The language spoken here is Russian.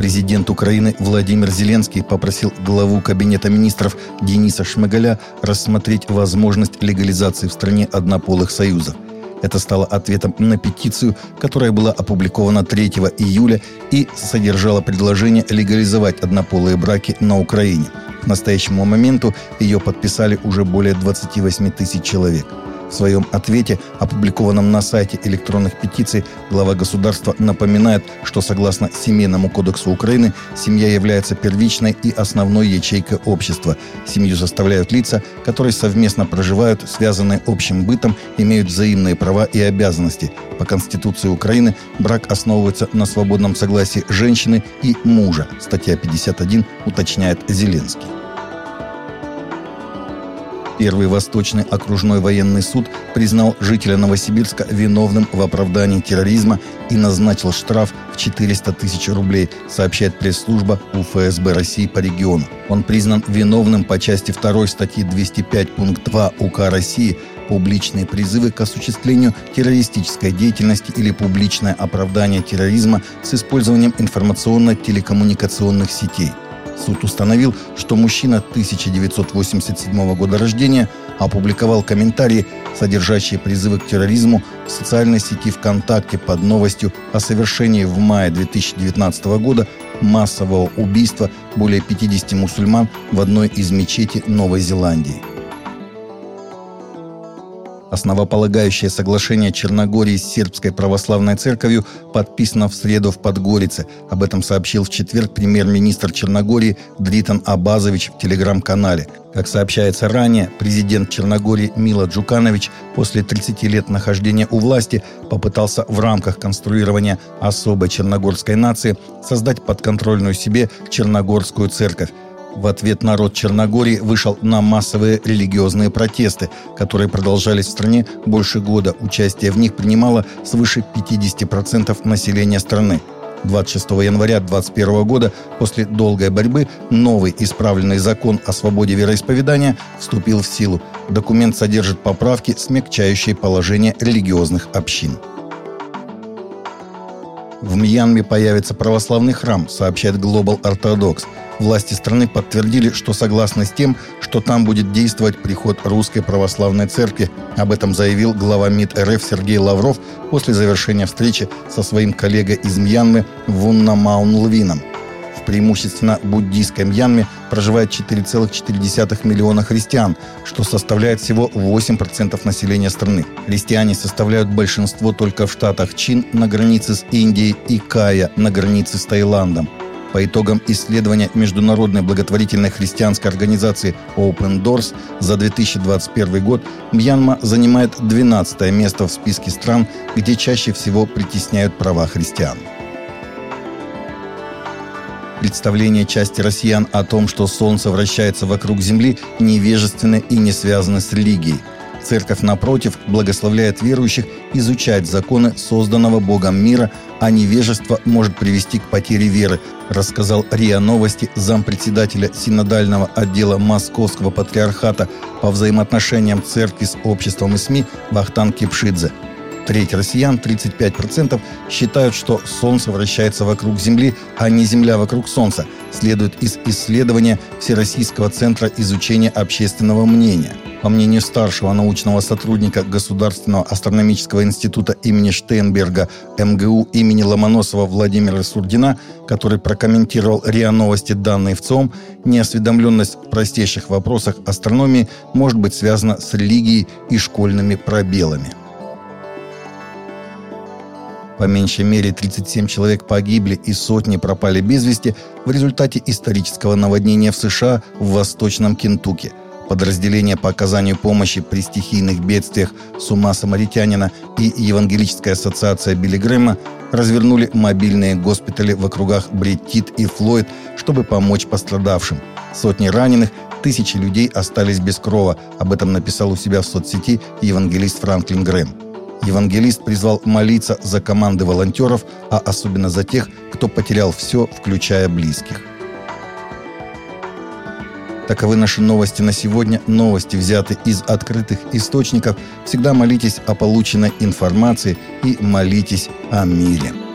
Президент Украины Владимир Зеленский попросил главу Кабинета министров Дениса Шмыгаля рассмотреть возможность легализации в стране однополых союзов. Это стало ответом на петицию, которая была опубликована 3 июля и содержала предложение легализовать однополые браки на Украине. К настоящему моменту ее подписали уже более 28 тысяч человек – в своем ответе, опубликованном на сайте электронных петиций, глава государства напоминает, что согласно Семейному кодексу Украины, семья является первичной и основной ячейкой общества. Семью составляют лица, которые совместно проживают, связанные общим бытом, имеют взаимные права и обязанности. По Конституции Украины брак основывается на свободном согласии женщины и мужа. Статья 51 уточняет Зеленский. Первый Восточный окружной военный суд признал жителя Новосибирска виновным в оправдании терроризма и назначил штраф в 400 тысяч рублей, сообщает пресс-служба УФСБ России по региону. Он признан виновным по части 2 статьи 205 пункт 2 УК России публичные призывы к осуществлению террористической деятельности или публичное оправдание терроризма с использованием информационно-телекоммуникационных сетей – Суд установил, что мужчина 1987 года рождения опубликовал комментарии, содержащие призывы к терроризму в социальной сети ВКонтакте под новостью о совершении в мае 2019 года массового убийства более 50 мусульман в одной из мечетей Новой Зеландии. Основополагающее соглашение Черногории с Сербской православной церковью подписано в среду в Подгорице. Об этом сообщил в четверг премьер-министр Черногории Дритан Абазович в телеграм-канале. Как сообщается ранее, президент Черногории Мила Джуканович после 30 лет нахождения у власти попытался в рамках конструирования особой черногорской нации создать подконтрольную себе Черногорскую церковь. В ответ народ Черногории вышел на массовые религиозные протесты, которые продолжались в стране больше года. Участие в них принимало свыше 50% населения страны. 26 января 2021 года после долгой борьбы новый исправленный закон о свободе вероисповедания вступил в силу. Документ содержит поправки, смягчающие положение религиозных общин. В Мьянме появится православный храм, сообщает Global Orthodox – Власти страны подтвердили, что согласны с тем, что там будет действовать приход Русской Православной Церкви. Об этом заявил глава МИД РФ Сергей Лавров после завершения встречи со своим коллегой из Мьянмы Вунна Маунлвином. В преимущественно буддийской Мьянме проживает 4,4 миллиона христиан, что составляет всего 8% населения страны. Христиане составляют большинство только в штатах Чин на границе с Индией и Кая на границе с Таиландом. По итогам исследования Международной благотворительной христианской организации Open Doors за 2021 год Мьянма занимает 12 место в списке стран, где чаще всего притесняют права христиан. Представление части россиян о том, что Солнце вращается вокруг Земли, невежественно и не связано с религией – Церковь, напротив, благословляет верующих изучать законы созданного Богом мира, а невежество может привести к потере веры, рассказал РИА Новости зампредседателя синодального отдела Московского патриархата по взаимоотношениям церкви с обществом и СМИ Бахтан Кипшидзе – Треть россиян, 35%, считают, что Солнце вращается вокруг Земли, а не Земля вокруг Солнца, следует из исследования Всероссийского центра изучения общественного мнения. По мнению старшего научного сотрудника Государственного астрономического института имени Штейнберга МГУ имени Ломоносова Владимира Сурдина, который прокомментировал РИА Новости данные в ЦОМ, неосведомленность в простейших вопросах астрономии может быть связана с религией и школьными пробелами. По меньшей мере 37 человек погибли и сотни пропали без вести в результате исторического наводнения в США в Восточном Кентукки. Подразделение по оказанию помощи при стихийных бедствиях с ума самаритянина и Евангелическая ассоциация Билли Грэма развернули мобильные госпитали в округах Бреттит и Флойд, чтобы помочь пострадавшим. Сотни раненых, тысячи людей остались без крова. Об этом написал у себя в соцсети евангелист Франклин Грэм. Евангелист призвал молиться за команды волонтеров, а особенно за тех, кто потерял все, включая близких. Таковы наши новости на сегодня. Новости взяты из открытых источников. Всегда молитесь о полученной информации и молитесь о мире.